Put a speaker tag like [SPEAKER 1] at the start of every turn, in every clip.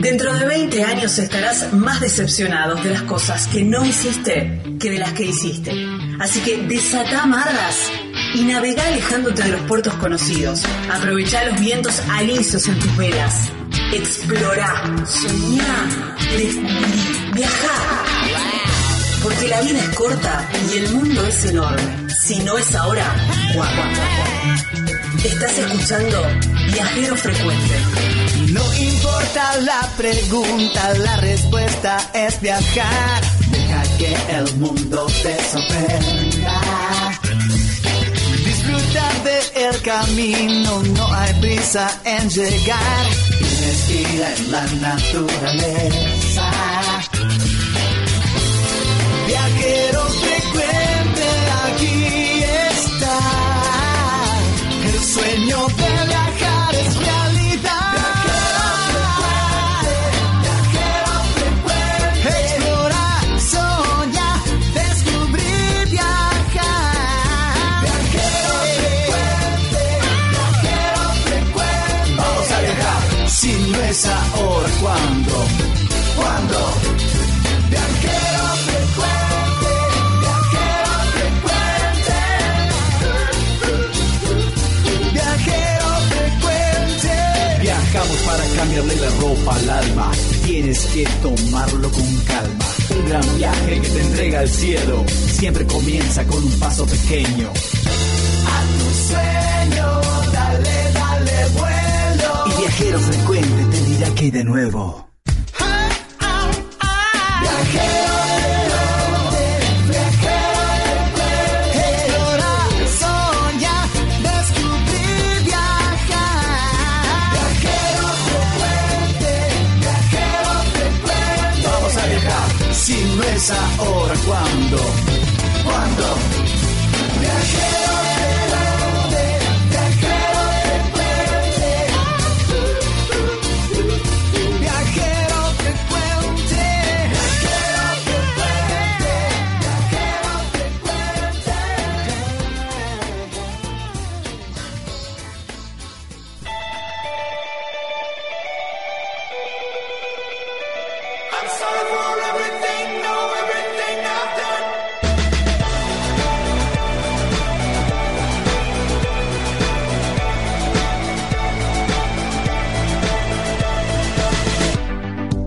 [SPEAKER 1] Dentro de 20 años estarás más decepcionado de las cosas que no hiciste que de las que hiciste. Así que desata amarras y navega alejándote de los puertos conocidos. Aprovecha los vientos alisos en tus velas. Explora, soñá, descubrí. Porque la vida es corta y el mundo es enorme. Si no es ahora, ¿cuándo? Estás escuchando Viajero Frecuente.
[SPEAKER 2] No importa la pregunta, la respuesta es viajar. Deja que el mundo te sorprenda. Disfruta del camino, no hay prisa en llegar. Y respira en la naturaleza. Ahora, ¿cuándo? ¿Cuándo? Viajero frecuente, viajero frecuente. Viajero frecuente. Viajamos para cambiarle la ropa al alma. Tienes que tomarlo con calma. Un gran viaje que te entrega al cielo. Siempre comienza con un paso pequeño. A tu sueño, dale, dale vuelo. Y viajero frecuente te que hay de nuevo. Explorar, soñar, descubrir, viajar. Viajero frecuente, viajero frecuente. Vamos a viajar. Si no es ahora, ¿cuándo? ¿Cuándo? Viajero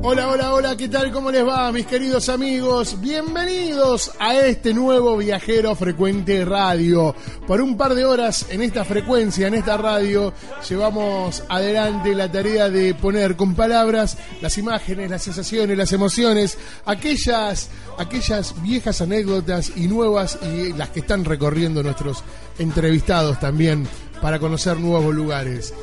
[SPEAKER 3] Hola, hola, hola, ¿qué tal? ¿Cómo les va, mis queridos amigos? Bienvenidos a este nuevo Viajero Frecuente Radio. Por un par de horas en esta frecuencia, en esta radio, llevamos adelante la tarea de poner con palabras las imágenes, las sensaciones, las emociones, aquellas, aquellas viejas anécdotas y nuevas y las que están recorriendo nuestros entrevistados también para conocer nuevos lugares.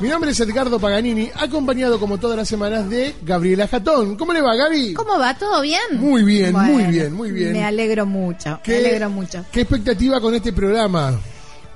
[SPEAKER 3] Mi nombre es Edgardo Paganini, acompañado como todas las semanas de Gabriela Jatón. ¿Cómo le va, Gaby?
[SPEAKER 4] ¿Cómo va? ¿Todo bien?
[SPEAKER 3] Muy bien, muy bien, muy bien.
[SPEAKER 4] Me alegro mucho,
[SPEAKER 3] ¿Qué-
[SPEAKER 4] me alegro mucho.
[SPEAKER 3] ¿Qué expectativa con este programa?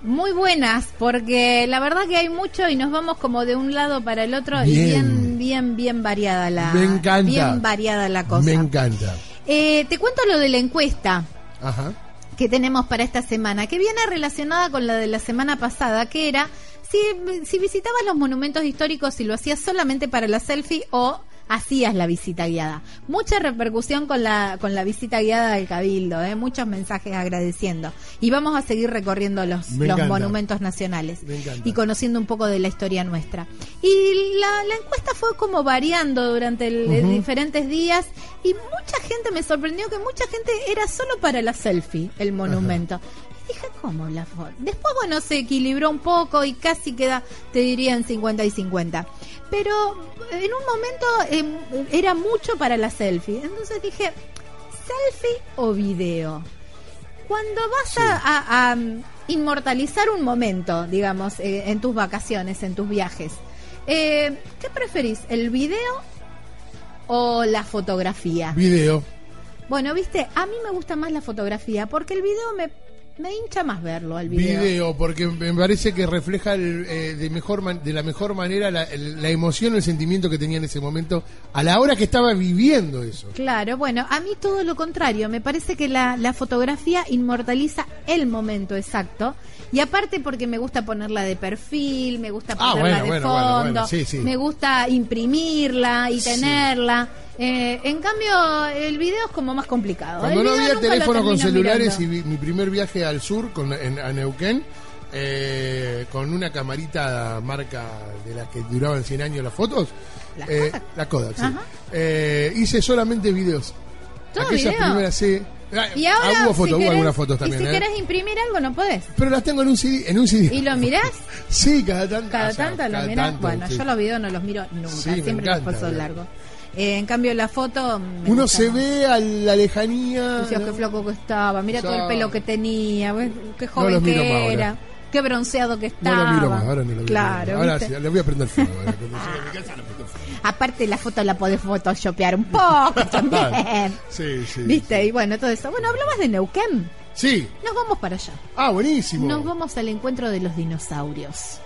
[SPEAKER 4] Muy buenas, porque la verdad que hay mucho y nos vamos como de un lado para el otro y
[SPEAKER 3] Bien.
[SPEAKER 4] bien, bien, bien variada la,
[SPEAKER 3] Me encanta.
[SPEAKER 4] bien variada la cosa.
[SPEAKER 3] Me encanta.
[SPEAKER 4] Eh, te cuento lo de la encuesta
[SPEAKER 3] Ajá.
[SPEAKER 4] que tenemos para esta semana, que viene relacionada con la de la semana pasada, que era si, si visitabas los monumentos históricos, si lo hacías solamente para la selfie o hacías la visita guiada. Mucha repercusión con la, con la visita guiada del Cabildo, ¿eh? muchos mensajes agradeciendo. Y vamos a seguir recorriendo los,
[SPEAKER 3] Me
[SPEAKER 4] los
[SPEAKER 3] encanta.
[SPEAKER 4] monumentos nacionales y conociendo un poco de la historia nuestra. Y la, la encuesta fue como variando durante el- diferentes días y mucha gente me sorprendió que mucha gente era solo para la selfie el monumento. Dije, ¿cómo la foto? Después, bueno, se equilibró un poco y casi queda, te diría, en 50 y 50. Pero en un momento em, era mucho para la selfie. Entonces dije, ¿selfie o video? Cuando vas a, a- a, mm, inmortalizar un momento, digamos, eh, en tus vacaciones, en tus viajes, eh, ¿qué preferís? ¿El video o la fotografía?
[SPEAKER 3] Video.
[SPEAKER 4] Bueno, viste, a mí me gusta más la fotografía porque el video me me hincha más verlo al video.
[SPEAKER 3] Video, porque me parece que refleja el, eh, de mejor man- de la mejor manera la, el- la emoción, el sentimiento que tenía en ese momento a la hora que estaba viviendo eso.
[SPEAKER 4] Claro, bueno, a mí todo lo contrario, me parece que la, la fotografía inmortaliza el momento exacto y aparte porque me gusta ponerla de perfil, me gusta
[SPEAKER 3] Ah,
[SPEAKER 4] ponerla
[SPEAKER 3] bueno,
[SPEAKER 4] de
[SPEAKER 3] bueno,
[SPEAKER 4] fondo,
[SPEAKER 3] bueno, sí, sí.
[SPEAKER 4] me gusta imprimirla y
[SPEAKER 3] Sí.
[SPEAKER 4] Eh, en cambio, el video es como más complicado.
[SPEAKER 3] Cuando
[SPEAKER 4] El
[SPEAKER 3] no había teléfono con celulares
[SPEAKER 4] mirando.
[SPEAKER 3] y mi primer viaje al sur con, en, a Neuquén, eh, con una camarita marca de las que duraban 100 años las fotos,
[SPEAKER 4] ¿La
[SPEAKER 3] eh,
[SPEAKER 4] Kodak?
[SPEAKER 3] la Kodak, sí. Eh, hice solamente videos.
[SPEAKER 4] ¿Todo
[SPEAKER 3] Aquellas
[SPEAKER 4] video?
[SPEAKER 3] primeras, sí. Ah,
[SPEAKER 4] Y ahora,
[SPEAKER 3] hubo fotos,
[SPEAKER 4] si
[SPEAKER 3] hubo algunas fotos también.
[SPEAKER 4] Y si
[SPEAKER 3] ¿eh?
[SPEAKER 4] querés imprimir algo, no podés.
[SPEAKER 3] Pero las tengo en un CD. En un CD.
[SPEAKER 4] ¿Y lo mirás?
[SPEAKER 3] Sí, cada tanto.
[SPEAKER 4] Cada
[SPEAKER 3] o sea,
[SPEAKER 4] tanto lo mirás.
[SPEAKER 3] tanto,
[SPEAKER 4] bueno,
[SPEAKER 3] sí.
[SPEAKER 4] yo los videos no los miro nunca,
[SPEAKER 3] Sí,
[SPEAKER 4] siempre los paso largo. Eh, en cambio, la foto.
[SPEAKER 3] Uno
[SPEAKER 4] gusta
[SPEAKER 3] se ve a la lejanía.
[SPEAKER 4] Decías,
[SPEAKER 3] ¿no?
[SPEAKER 4] qué flaco que estaba, mira todo el pelo que tenía, qué joven que
[SPEAKER 3] más ahora.
[SPEAKER 4] era, qué bronceado que
[SPEAKER 3] No
[SPEAKER 4] estaba.
[SPEAKER 3] lo miro más, ahora no lo miro
[SPEAKER 4] Claro,
[SPEAKER 3] más. Ahora
[SPEAKER 4] ¿viste?
[SPEAKER 3] sí, le voy a prender fuego.
[SPEAKER 4] Aparte la foto la podés photoshopear un poco también.
[SPEAKER 3] Sí, sí.
[SPEAKER 4] ¿Viste? Y bueno, todo eso. Bueno, hablabas de Neuquén.
[SPEAKER 3] Sí.
[SPEAKER 4] Nos vamos para allá.
[SPEAKER 3] Ah, buenísimo.
[SPEAKER 4] Nos vamos al encuentro de los dinosaurios.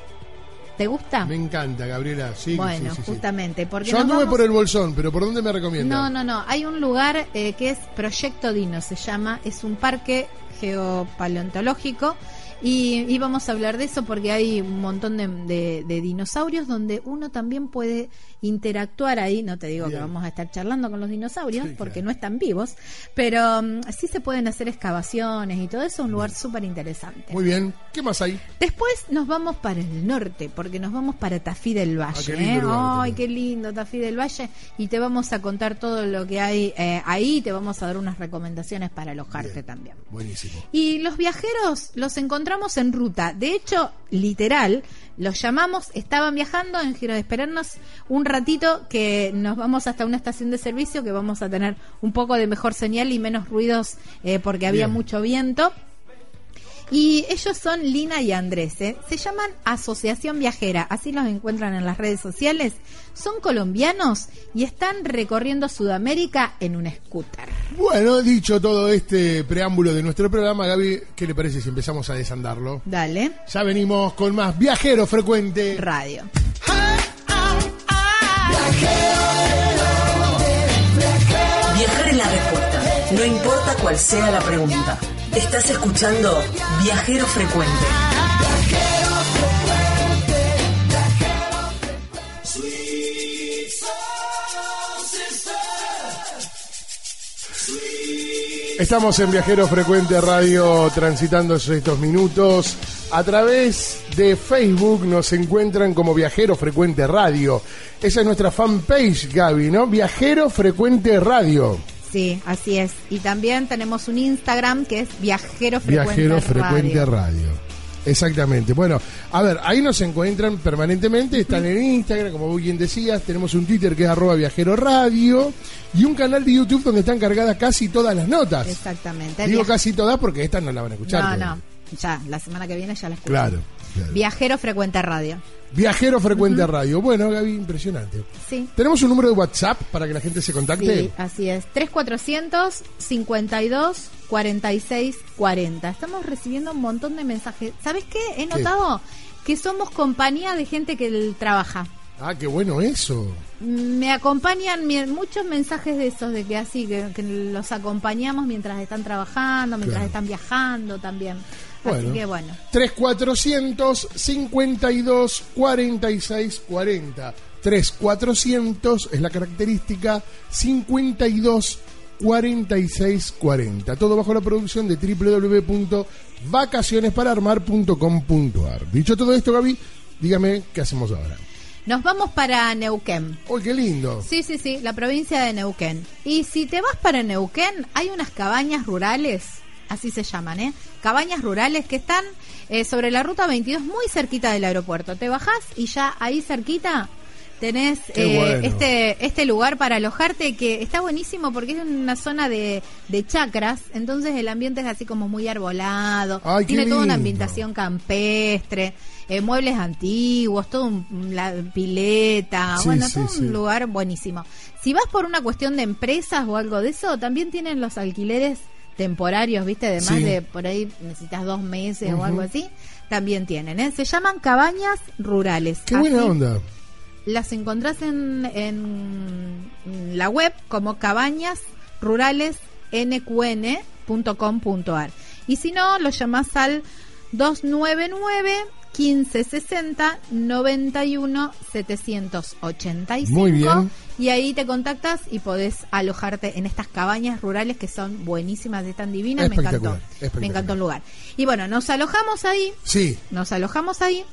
[SPEAKER 4] ¿Te gusta?
[SPEAKER 3] Me encanta, Gabriela. Sí,
[SPEAKER 4] bueno,
[SPEAKER 3] sí, sí,
[SPEAKER 4] justamente. Porque
[SPEAKER 3] Yo anduve
[SPEAKER 4] vamos-
[SPEAKER 3] por el bolsón, pero ¿por dónde me recomiendas?
[SPEAKER 4] No, no, no. Hay un lugar eh, que es Proyecto Dino, se llama. Es un parque geopaleontológico. Y, y vamos a hablar de eso porque hay un montón de, de- de dinosaurios donde uno también puede interactuar ahí. No te digo
[SPEAKER 3] Bien.
[SPEAKER 4] que vamos a estar charlando con los dinosaurios
[SPEAKER 3] Sí,
[SPEAKER 4] porque
[SPEAKER 3] claro.
[SPEAKER 4] no están vivos, pero mm, sí se pueden hacer excavaciones y todo eso. Un lugar súper interesante.
[SPEAKER 3] Muy bien. ¿Qué más hay?
[SPEAKER 4] Después nos vamos para el norte, porque nos vamos para Tafí del Valle.
[SPEAKER 3] Ah, qué lindo
[SPEAKER 4] ¿eh?
[SPEAKER 3] lugar
[SPEAKER 4] Ay, qué lindo Tafí del Valle. Y te vamos a contar todo lo que hay eh, ahí. Te vamos a dar unas recomendaciones para alojarte
[SPEAKER 3] Bien.
[SPEAKER 4] también.
[SPEAKER 3] Buenísimo.
[SPEAKER 4] Y los viajeros los encontramos en ruta. De hecho, literal, los llamamos, estaban viajando en giro de esperarnos un ratito que nos vamos hasta una estación de servicio que vamos a tener un poco de mejor señal y menos ruidos eh, porque había
[SPEAKER 3] Bien.
[SPEAKER 4] mucho viento. Y ellos son Lina y Andrés. ¿eh? Se llaman Asociación Viajera. Así los encuentran en las redes sociales. Son colombianos y están recorriendo Sudamérica en un scooter.
[SPEAKER 3] Bueno, dicho todo este preámbulo de nuestro programa, Gaby, ¿qué le parece si empezamos a desandarlo?
[SPEAKER 4] Dale,
[SPEAKER 3] Ya venimos con más Viajero Frecuente.
[SPEAKER 4] radio.
[SPEAKER 1] Viajar es la respuesta, no importa cuál sea la pregunta. Estás escuchando Viajero Frecuente.
[SPEAKER 3] Estamos en Viajero Frecuente Radio transitando estos minutos. A través de Facebook nos encuentran como Viajero Frecuente Radio. Esa es nuestra fanpage, Gaby, ¿no? Viajero Frecuente Radio.
[SPEAKER 4] Sí, así es. Y también tenemos un Instagram que es Viajero Frecuente
[SPEAKER 3] Viajero Frecuente
[SPEAKER 4] Radio.
[SPEAKER 3] Radio. Exactamente. Bueno, a ver, ahí nos encuentran permanentemente, están en Instagram, como bien decías, tenemos un Twitter que es arroba viajero radio y un canal de YouTube donde están cargadas casi todas las notas.
[SPEAKER 4] Exactamente.
[SPEAKER 3] Digo casi todas porque estas no la van a escuchar.
[SPEAKER 4] No,
[SPEAKER 3] pero-
[SPEAKER 4] no. Ya, la semana que viene ya la escucho.
[SPEAKER 3] Claro. claro.
[SPEAKER 4] Viajero Frecuente Radio.
[SPEAKER 3] Viajero Frecuente Radio. Bueno, Gaby, impresionante.
[SPEAKER 4] Sí.
[SPEAKER 3] ¿Tenemos un número de WhatsApp para que la gente se contacte?
[SPEAKER 4] Sí, así es. 3400 52 46 40. Estamos recibiendo un montón de mensajes. ¿Sabes qué? He notado que somos compañía de gente que trabaja.
[SPEAKER 3] Ah, qué bueno eso.
[SPEAKER 4] Me acompañan muchos mensajes de esos, de que así, que, que los acompañamos mientras están trabajando, mientras
[SPEAKER 3] Claro.
[SPEAKER 4] están viajando también.
[SPEAKER 3] Bueno.
[SPEAKER 4] Así que bueno.
[SPEAKER 3] 3400 52 46 40. 3400 es la característica 52 46 40. Todo bajo la producción de www.vacacionespararmar.com.ar. Dicho todo esto, Gaby, dígame qué hacemos ahora.
[SPEAKER 4] Nos vamos para Neuquén.
[SPEAKER 3] ¡Uy, qué lindo!
[SPEAKER 4] Sí, sí, sí, la provincia de Neuquén. Y si te vas para Neuquén, hay unas cabañas rurales, así se llaman, ¿eh? Cabañas rurales que están eh, sobre la ruta 22, muy cerquita del aeropuerto. Te bajás y ya ahí cerquita tenés eh,
[SPEAKER 3] bueno.
[SPEAKER 4] este este lugar para alojarte que está buenísimo porque es una zona de, de chacras, entonces el ambiente es así como muy arbolado,
[SPEAKER 3] Ay,
[SPEAKER 4] tiene toda una ambientación campestre, eh, muebles antiguos, todo un, la pileta,
[SPEAKER 3] Sí,
[SPEAKER 4] bueno,
[SPEAKER 3] sí,
[SPEAKER 4] todo
[SPEAKER 3] sí.
[SPEAKER 4] un lugar buenísimo. Si vas por una cuestión de empresas o algo de eso, también tienen los alquileres temporarios, ¿viste? Además
[SPEAKER 3] Sí.
[SPEAKER 4] de por ahí necesitas dos meses o algo así, también tienen, ¿eh? Se llaman cabañas rurales.
[SPEAKER 3] Qué buena onda.
[SPEAKER 4] Las encontrás en, en la web como cabañas rurales nqn.com.ar. Y si no, lo llamás al 299 1560 91 785
[SPEAKER 3] Muy bien.
[SPEAKER 4] y ahí te contactas y podés alojarte en estas cabañas rurales que son buenísimas, están divinas, me encantó. Me encantó el lugar. Y bueno, nos alojamos ahí
[SPEAKER 3] Sí.
[SPEAKER 4] nos alojamos ahí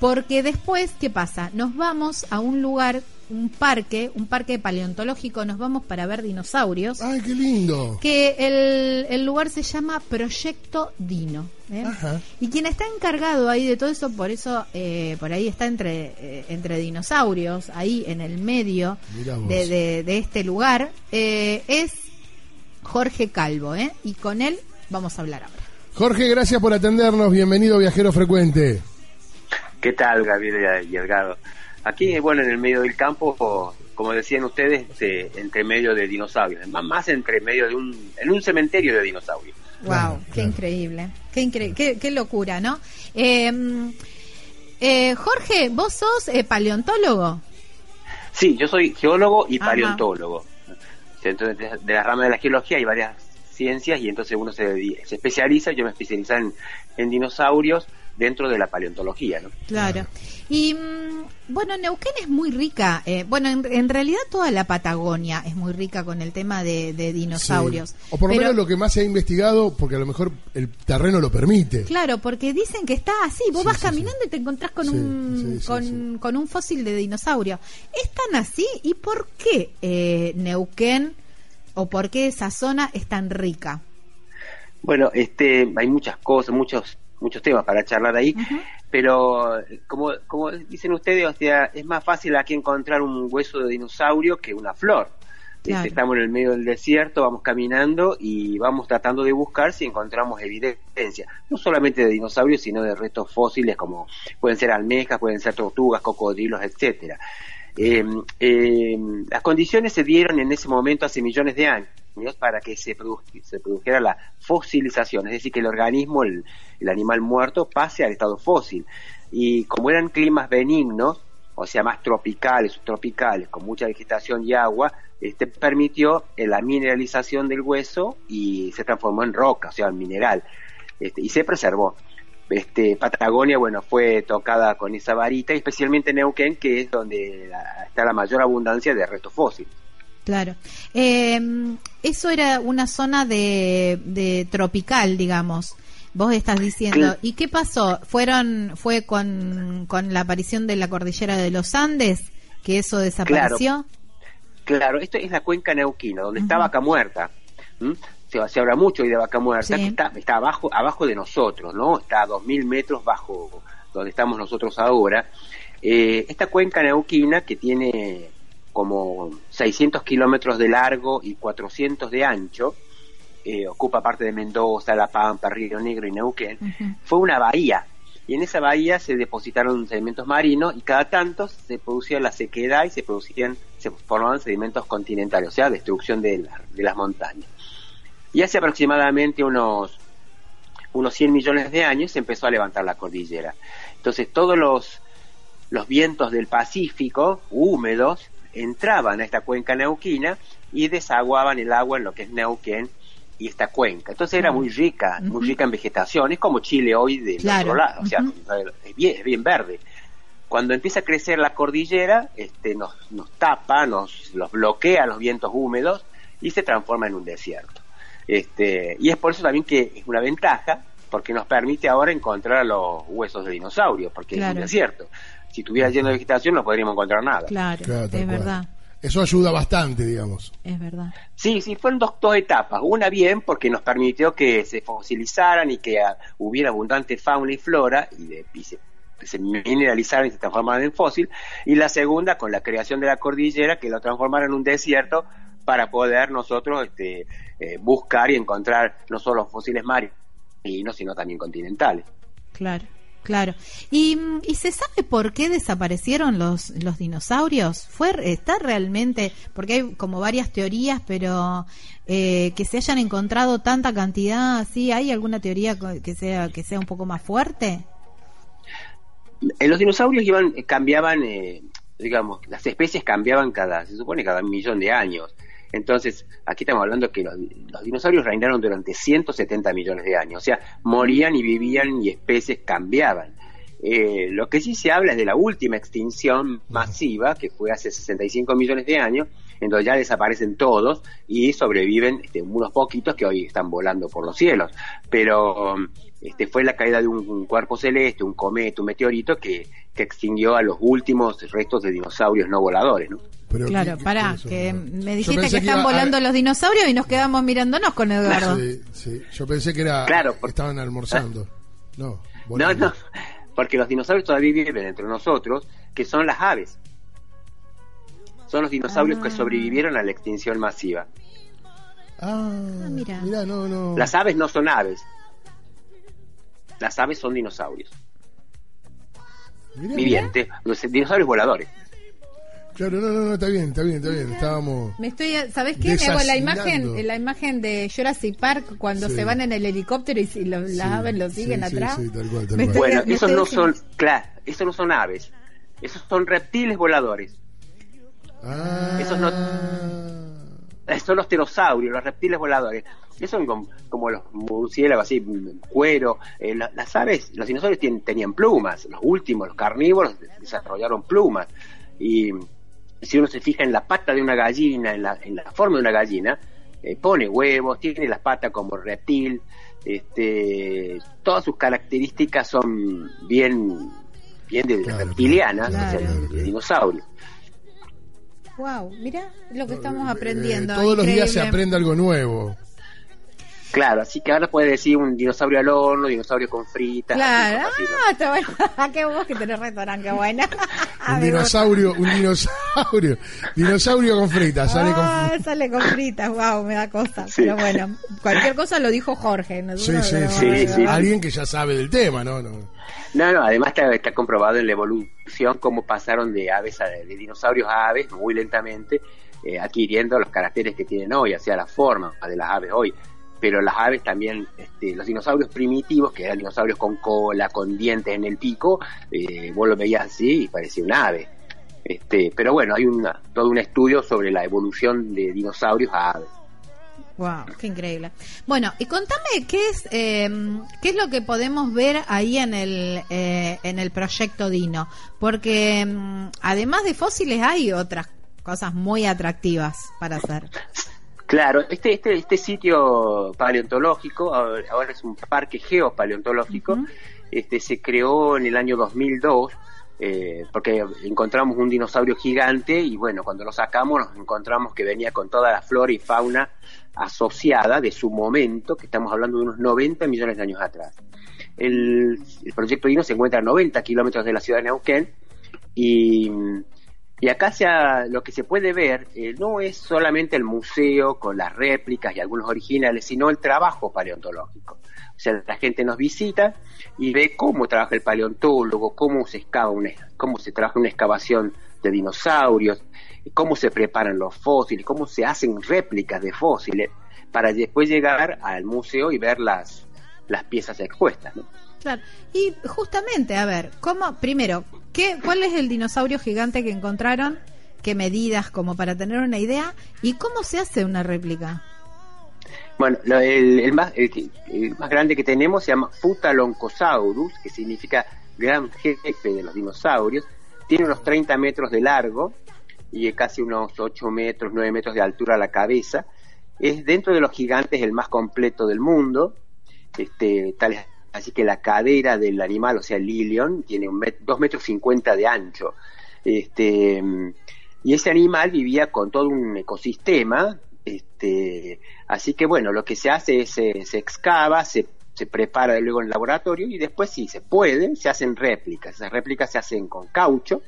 [SPEAKER 4] porque después, ¿qué pasa? Nos vamos a un lugar, un parque, un parque paleontológico, nos vamos para ver dinosaurios,
[SPEAKER 3] Ay, qué lindo.
[SPEAKER 4] que el, el lugar se llama Proyecto Dino. ¿eh?
[SPEAKER 3] Ajá.
[SPEAKER 4] Y quien está encargado ahí de todo eso, por eso, eh, por ahí está entre, eh, entre dinosaurios, ahí en el medio de, de- de este lugar, eh, es Jorge Calvo, ¿eh? Y con él vamos a hablar ahora.
[SPEAKER 3] Jorge, gracias por atendernos. Bienvenido, viajero frecuente.
[SPEAKER 5] ¿Qué tal, Gabriel y? Aquí, bueno, en el medio del campo, como decían ustedes, este, entre medio de dinosaurios, más, más entre medio de un, en un cementerio de dinosaurios.
[SPEAKER 3] Claro,
[SPEAKER 4] Wow, qué increíble, qué, incre- qué, qué locura, ¿no? Eh, eh, Jorge, vos sos eh, paleontólogo.
[SPEAKER 5] Sí, yo soy geólogo y
[SPEAKER 4] Ajá.
[SPEAKER 5] paleontólogo. Entonces, de, de la rama de la geología hay varias ciencias y entonces uno se, se especializa, yo me especializo en, en dinosaurios dentro de la paleontología, ¿no?
[SPEAKER 4] Claro. Y mm, bueno, Neuquén es muy rica. eh, bueno, en, en realidad toda la Patagonia es muy rica con el tema de, de dinosaurios.
[SPEAKER 3] Sí. O por lo
[SPEAKER 4] Pero-
[SPEAKER 3] menos lo que más se ha investigado, porque a lo mejor el terreno lo permite.
[SPEAKER 4] Claro, porque dicen que está así. Vos
[SPEAKER 3] Sí,
[SPEAKER 4] vas
[SPEAKER 3] sí,
[SPEAKER 4] caminando y te encontrás con
[SPEAKER 3] Sí,
[SPEAKER 4] un
[SPEAKER 3] sí, sí,
[SPEAKER 4] con,
[SPEAKER 3] sí.
[SPEAKER 4] con un fósil de dinosaurio. ¿Es tan así? ¿Y por qué eh, Neuquén o por qué esa zona es tan rica?
[SPEAKER 5] Bueno, este, hay muchas cosas, muchos, muchos temas para charlar ahí, pero eh, como, como dicen ustedes, o sea, es más fácil aquí encontrar un hueso de dinosaurio que una flor. Este, estamos en el medio del desierto, vamos caminando y vamos tratando de buscar si encontramos evidencia, no solamente de dinosaurios, sino de restos fósiles como pueden ser almejas, pueden ser tortugas, cocodrilos, etcétera. Eh, las condiciones se dieron en ese momento hace millones de años para que se, produ- se produjera la fosilización, es decir, que el organismo, el, el animal muerto, pase al estado fósil. Y como eran climas benignos, o sea, más tropicales, subtropicales, con mucha vegetación y agua, este permitió eh, la mineralización del hueso y se transformó en roca, o sea, en mineral, este, y se preservó. Este, Patagonia, bueno, fue tocada con esa varita, y especialmente Neuquén, que es donde la- está la mayor abundancia de restos fósiles.
[SPEAKER 4] Claro. Eh, eso era una zona de, de tropical, digamos. Vos estás diciendo. ¿Y qué pasó? ¿Fueron fue con, con la aparición de la cordillera de los Andes que eso desapareció?
[SPEAKER 5] Claro, esto es la cuenca neuquina, donde está
[SPEAKER 4] Ujú.
[SPEAKER 5] Vaca Muerta. Se, se habla mucho hoy de Vaca Muerta,
[SPEAKER 4] Sí.
[SPEAKER 5] que está, está abajo, abajo de nosotros, ¿no? Está a 2.000 metros bajo donde estamos nosotros ahora. Eh, esta cuenca neuquina, que tiene como 600 kilómetros de largo y 400 de ancho, eh, ocupa parte de Mendoza, La Pampa, Río Negro y Neuquén, fue una bahía. Y en esa bahía se depositaron sedimentos marinos y cada tanto se producía la sequedad y se producían, se formaban sedimentos continentales, o sea, destrucción de, la- de las montañas. Y hace aproximadamente unos, unos 100 millones de años se empezó a levantar la cordillera. Entonces todos los, los vientos del Pacífico, húmedos, entraban a esta cuenca neuquina y desaguaban el agua en lo que es Neuquén y esta cuenca. Entonces era muy rica, muy rica en vegetación. Es como Chile hoy del
[SPEAKER 4] Claro.
[SPEAKER 5] otro lado, o sea, es, bien, es bien verde. Cuando empieza a crecer la cordillera, este, nos, nos tapa, nos los bloquea los vientos húmedos y se transforma en un desierto. Este, y es por eso también que es una ventaja, porque nos permite ahora encontrar los huesos de dinosaurios, porque es
[SPEAKER 4] Claro.
[SPEAKER 5] un desierto. Si estuviera lleno de vegetación no podríamos encontrar nada.
[SPEAKER 4] Claro, es
[SPEAKER 3] cual.
[SPEAKER 4] verdad,
[SPEAKER 3] Eso ayuda bastante, digamos.
[SPEAKER 4] es verdad.
[SPEAKER 5] Sí, sí, fueron dos, dos etapas. Una bien porque nos permitió que se fosilizaran y que hubiera abundante fauna y flora y, de, y se, se mineralizaran y se transformaran en fósil. Y la segunda con la creación de la cordillera que lo transformaron en un desierto para poder nosotros este, eh, buscar y encontrar no solo fósiles marinos, sino también continentales.
[SPEAKER 4] Claro, Claro. ¿Y, ¿Y se sabe por qué desaparecieron los, los dinosaurios? ¿Fue, ¿Está realmente, porque hay como varias teorías, pero eh, que se hayan encontrado tanta cantidad así, ¿hay alguna teoría que sea, que sea un poco más fuerte?
[SPEAKER 5] Eh, los dinosaurios iban, eh, cambiaban, eh, digamos, las especies cambiaban cada, se supone cada millón de años. Entonces, aquí estamos hablando que los, dinosaurios reinaron durante 170 millones de años, o sea, morían y vivían y especies cambiaban. Eh, lo que sí se habla es de la última extinción masiva, que fue hace 65 millones de años, en donde ya desaparecen todos y sobreviven este, unos poquitos que hoy están volando por los cielos. Pero este, fue la caída de un, cuerpo celeste, un cometa, un meteorito que, que extinguió a los últimos restos de dinosaurios no voladores, ¿no?
[SPEAKER 4] Claro, pará, que me dijiste que, están volando los dinosaurios y nos quedamos mirándonos con Eduardo.
[SPEAKER 3] Sí, sí. Yo pensé que era
[SPEAKER 5] claro,
[SPEAKER 3] estaban almorzando. No,
[SPEAKER 5] no, no, porque los dinosaurios todavía viven entre nosotros, que son las aves. Son los dinosaurios que ah. sobrevivieron a la extinción masiva.
[SPEAKER 3] Ah, ah mira. no, no.
[SPEAKER 5] Las aves no son aves. Las aves son dinosaurios. Vivientes, los dinosaurios voladores.
[SPEAKER 3] Claro, no, no, no, está bien, está bien, está bien. Estábamos.
[SPEAKER 4] Me estoy, ¿sabes qué? Me hago la imagen, la imagen de Jurassic Park cuando se van en el helicóptero y, las aves lo siguen atrás.
[SPEAKER 5] Tal cual, tal cual. Bueno, esos no son, claro, esos no son aves, esos son reptiles voladores.
[SPEAKER 3] Ah.
[SPEAKER 5] Esos no, son los pterosaurios, los reptiles voladores. Esos son como, los murciélagos, así, cuero. Eh, las aves, los dinosaurios tenían plumas. Los últimos, los carnívoros, desarrollaron plumas. Y si uno se fija en la pata de una gallina, en la, en la forma de una gallina, eh, pone huevos, tiene las patas como reptil, este, todas sus características son bien, bien de, reptilianas, de, dinosaurio.
[SPEAKER 4] Wow, mira lo que estamos aprendiendo.
[SPEAKER 3] todos los días se aprende algo nuevo.
[SPEAKER 5] Claro, así que ahora puede decir un dinosaurio al horno, dinosaurio con fritas.
[SPEAKER 4] Claro, ah, está bueno. qué vos que tenés restaurante, qué buena.
[SPEAKER 3] un dinosaurio, un dinosaurio, dinosaurio con fritas, sale con
[SPEAKER 4] ah, fritas. sale con fritas, wow, me da cosa. Pero bueno, cualquier cosa lo dijo Jorge. ¿no?
[SPEAKER 3] Sí, sí, sí, Alguien que ya sabe del tema, ¿no? No,
[SPEAKER 5] no, no además está, comprobado en la evolución cómo pasaron de aves a, de dinosaurios a aves muy lentamente, eh, adquiriendo los caracteres que tienen hoy, hacia la forma de las aves hoy pero las aves también, este, los dinosaurios primitivos, que eran dinosaurios con cola, con dientes en el pico, eh, vos lo veías así y parecía un ave. Este, pero bueno, hay una, todo un estudio sobre la evolución de dinosaurios a aves.
[SPEAKER 4] Wow, qué increíble. Bueno, y contame qué es eh, qué es lo que podemos ver ahí en el eh, en el proyecto Dino, porque mm, además de fósiles hay otras cosas muy atractivas para hacer.
[SPEAKER 5] Claro, este, este, este sitio paleontológico, ahora es un parque geopaleontológico, este, se creó en el año 2002 eh, porque encontramos un dinosaurio gigante y bueno, cuando lo sacamos nos encontramos que venía con toda la flora y fauna asociada de su momento, que estamos hablando de unos 90 millones de años atrás. El, el proyecto Dino se encuentra a 90 kilómetros de la ciudad de Neuquén y y acá lo que se puede ver eh, no es solamente el museo con las réplicas y algunos originales, sino el trabajo paleontológico. O sea, la gente nos visita y ve cómo trabaja el paleontólogo, cómo se excava una, cómo se trabaja una excavación de dinosaurios, cómo se preparan los fósiles, cómo se hacen réplicas de fósiles, para después llegar al museo y ver las, las piezas expuestas.
[SPEAKER 4] Claro. Y justamente, a ver, ¿cómo, primero, ¿qué, ¿cuál es el dinosaurio gigante que encontraron? ¿Qué medidas, como para tener una idea? ¿Y cómo se hace una réplica?
[SPEAKER 5] Bueno, el, más, el, más grande que tenemos se llama Futaloncosaurus, que significa gran jefe de los dinosaurios. Tiene unos 30 metros de largo y casi unos 8 metros, 9 metros de altura a la cabeza. Es dentro de los gigantes el más completo del mundo. Este, tales Así que la cadera del animal, o sea, el tiene un dos metros cincuenta de ancho. Este, y ese animal vivía con todo un ecosistema. Este, así que bueno, lo que se hace es se, se excava, se, se prepara luego en el laboratorio y después si se puede, se hacen réplicas. Esas réplicas se hacen con caucho,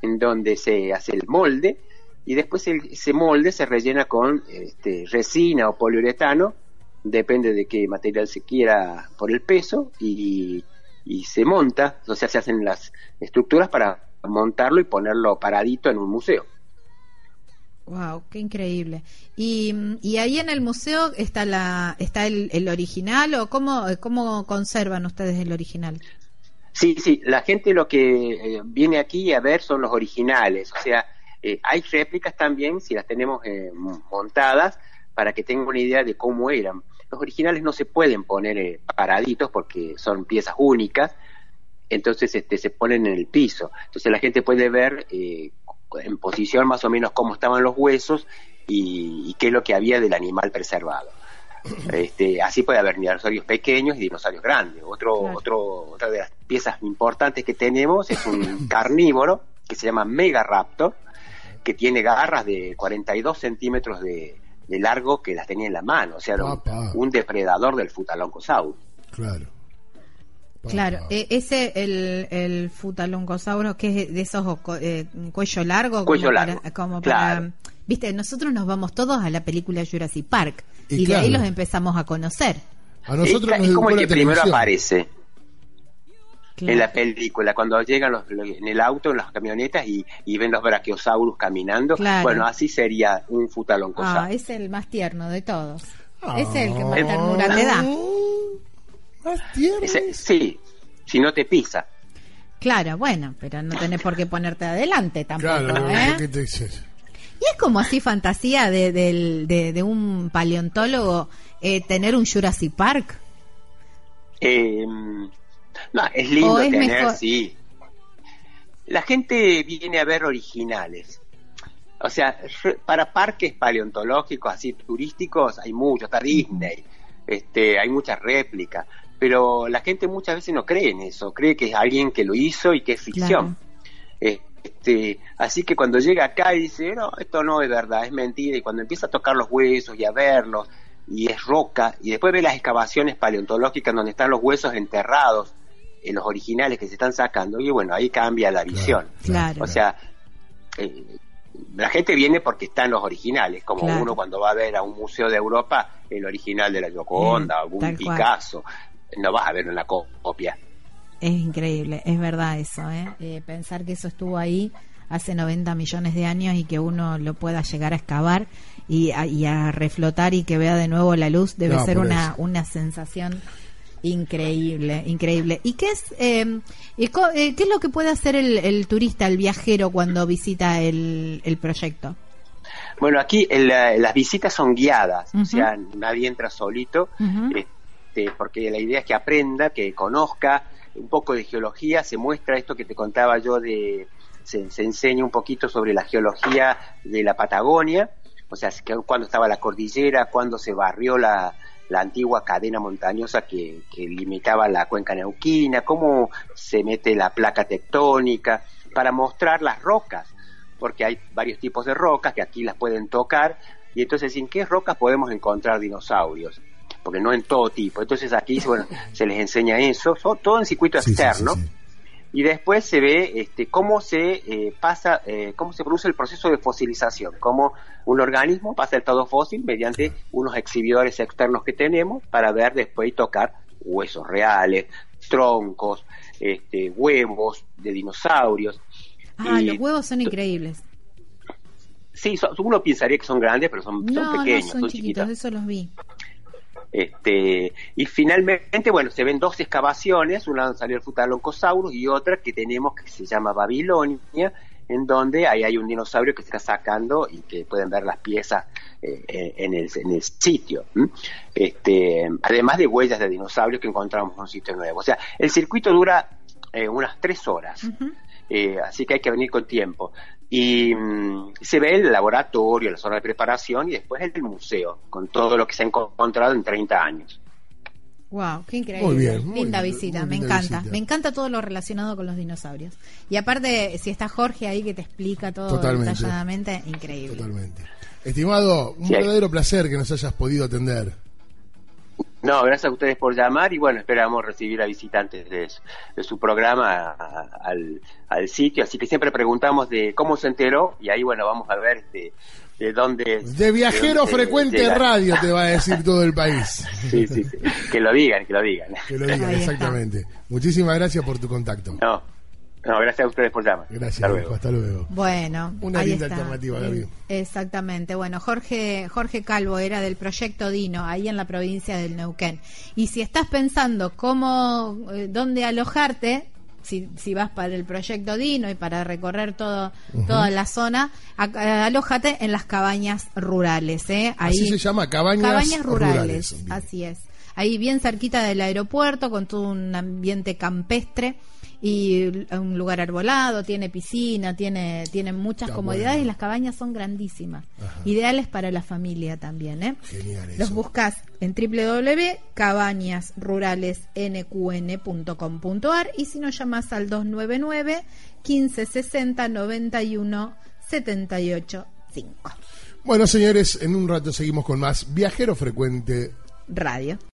[SPEAKER 5] en donde se hace el molde y después ese molde se rellena con este, resina o poliuretano depende de qué material se quiera por el peso y, y se monta, o sea, se hacen las estructuras para montarlo y ponerlo paradito en un museo.
[SPEAKER 4] Wow, qué increíble. Y, y ahí en el museo está la está el, el original o cómo cómo conservan ustedes el original?
[SPEAKER 5] Sí, sí, la gente lo que eh, viene aquí a ver son los originales, o sea, eh, hay réplicas también, si las tenemos eh, montadas, para que tengan una idea de cómo eran. Los originales no se pueden poner paraditos porque son piezas únicas, entonces este, se ponen en el piso. Entonces la gente puede ver en posición más o menos cómo estaban los huesos y, qué es lo que había del animal preservado. Este, así puede haber dinosaurios pequeños y dinosaurios grandes. Otro, otro, otra de las piezas importantes que tenemos es un carnívoro que se llama Megaraptor, que tiene garras de 42 centímetros de, largo que las tenía en la mano, o sea, un, depredador del futaloncosaurus.
[SPEAKER 3] Claro.
[SPEAKER 4] Claro, e, ese el, el futaloncosauro que es de esos eh, cuello largo,
[SPEAKER 5] cuello largo,
[SPEAKER 4] como para, viste, nosotros nos vamos todos a la película Jurassic Park y, de ahí los empezamos a conocer.
[SPEAKER 3] A nosotros
[SPEAKER 5] es, como el que primero aparece en la película, cuando llegan los, en el auto, en las camionetas y, ven los brachiosaurus caminando. Bueno, así sería un futaloncosaurus.
[SPEAKER 4] Ah, es el más tierno de todos. es el que más ternura te da.
[SPEAKER 3] Más tierno.
[SPEAKER 5] sí, si no te pisa.
[SPEAKER 4] Claro, bueno, pero no tenés por qué ponerte adelante tampoco. Claro, ¿eh? ¿qué te dices? Y es como así fantasía de, de, un paleontólogo eh, tener un Jurassic Park.
[SPEAKER 5] Eh, no, es lindo tener, sí. La gente viene a ver originales. O sea, para parques paleontológicos así turísticos hay muchos, está Disney, este, hay muchas réplicas, pero la gente muchas veces no cree en eso, cree que es alguien que lo hizo y que es ficción. Este, así que cuando llega acá y dice, no, esto no es verdad, es mentira, y cuando empieza a tocar los huesos y a verlos, y es roca, y después ve las excavaciones paleontológicas donde están los huesos enterrados, en los originales que se están sacando, y bueno, ahí cambia la visión. O sea, eh, la gente viene porque están los originales, como uno cuando va a ver a un museo de Europa el original de la Gioconda, mm, algún Picasso, no vas a ver una copia.
[SPEAKER 4] Es increíble, es verdad eso, ¿eh? ¿eh? pensar que eso estuvo ahí hace 90 millones de años y que uno lo pueda llegar a excavar y a, reflotar y que vea de nuevo la luz debe ser una, una sensación increíble, increíble. ¿Y qué es, em, eh, qué es lo que puede hacer el, turista, el viajero cuando visita el, el proyecto?
[SPEAKER 5] Bueno, aquí las visitas son guiadas, o sea, nadie entra solito, este, porque la idea es que aprenda, que conozca un poco de geología, se muestra esto que te contaba yo de se, enseña un poquito sobre la geología de la Patagonia, o sea, cuando estaba la cordillera, cuando se barrió la, la antigua cadena montañosa que, limitaba la cuenca neuquina, cómo se mete la placa tectónica, para mostrar las rocas, porque hay varios tipos de rocas que aquí las pueden tocar, y entonces en qué rocas podemos encontrar dinosaurios, porque no en todo tipo. Entonces aquí bueno, se les enseña eso, todo en circuito externo y después se ve este, cómo se eh, pasa, eh, cómo se produce el proceso de fosilización, cómo un organismo pasa el estado fósil mediante unos exhibidores externos que tenemos para ver después y tocar huesos reales, troncos, este, huevos de dinosaurios.
[SPEAKER 4] Ah, los huevos son increíbles.
[SPEAKER 5] Sí, uno pensaría que son grandes, pero son, pequeños,
[SPEAKER 4] son, chiquitos, eso los vi.
[SPEAKER 5] Este, y finalmente, bueno, se ven dos excavaciones, una donde salió el Futaloncosaurus y otra que tenemos que se llama Babilonia, en donde ahí hay un dinosaurio que se está sacando y que pueden ver las piezas eh, en, el, en, el, sitio. Este, además de huellas de dinosaurios que encontramos en un sitio nuevo. O sea, el circuito dura eh, unas tres horas. Eh, así que hay que venir con tiempo. Y mm, se ve el laboratorio, la zona de preparación y después el museo, con todo lo que se ha encontrado en 30 años.
[SPEAKER 4] Wow, qué increíble. Muy bien, linda visita, me encanta. Me encanta todo lo relacionado con los dinosaurios. Y aparte, si está Jorge ahí que te explica todo detalladamente, increíble.
[SPEAKER 3] Totalmente. Estimado, un verdadero placer que nos hayas podido atender.
[SPEAKER 5] No, gracias a ustedes por llamar y bueno, esperamos recibir a visitantes de, su- de su programa a- a- al, al sitio, así que siempre preguntamos de cómo se enteró y ahí bueno, vamos a ver este, de dónde...
[SPEAKER 3] De viajero
[SPEAKER 5] dónde
[SPEAKER 3] frecuente
[SPEAKER 5] llega.
[SPEAKER 3] radio te va a decir todo el país.
[SPEAKER 5] Sí, sí, sí. Que lo digan, que lo digan.
[SPEAKER 3] Que lo digan, exactamente. Muchísimas gracias por tu contacto.
[SPEAKER 5] No, no, gracias a ustedes por llamar.
[SPEAKER 3] Gracias,
[SPEAKER 5] Hasta luego.
[SPEAKER 3] Hasta luego.
[SPEAKER 4] Bueno,
[SPEAKER 3] Una
[SPEAKER 4] ahí
[SPEAKER 3] linda
[SPEAKER 4] está.
[SPEAKER 3] alternativa, Gaby.
[SPEAKER 4] Eh, Exactamente. Bueno, Jorge Jorge Calvo era del proyecto Dino, ahí en la provincia del Neuquén. Y si estás pensando cómo, eh, dónde alojarte, si, si vas para el proyecto Dino y para recorrer todo, toda la zona, a- a- alójate en las cabañas rurales. ¿eh? Ahí,
[SPEAKER 3] Así se llama, cabañas,
[SPEAKER 4] Cabañas rurales, así es. Ahí bien cerquita del aeropuerto, con todo un ambiente campestre y un lugar arbolado, tiene piscina, tiene, tiene muchas
[SPEAKER 3] Está
[SPEAKER 4] comodidades
[SPEAKER 3] bueno.
[SPEAKER 4] y las cabañas son grandísimas. Ideales para la familia también, ¿eh?
[SPEAKER 3] Genial eso.
[SPEAKER 4] Los buscas en www.cabañasruralesnqn.com.ar y si no llamas al 299 1560 91 78 5.
[SPEAKER 3] Bueno, señores, en un rato seguimos con más Viajero Frecuente
[SPEAKER 4] Radio.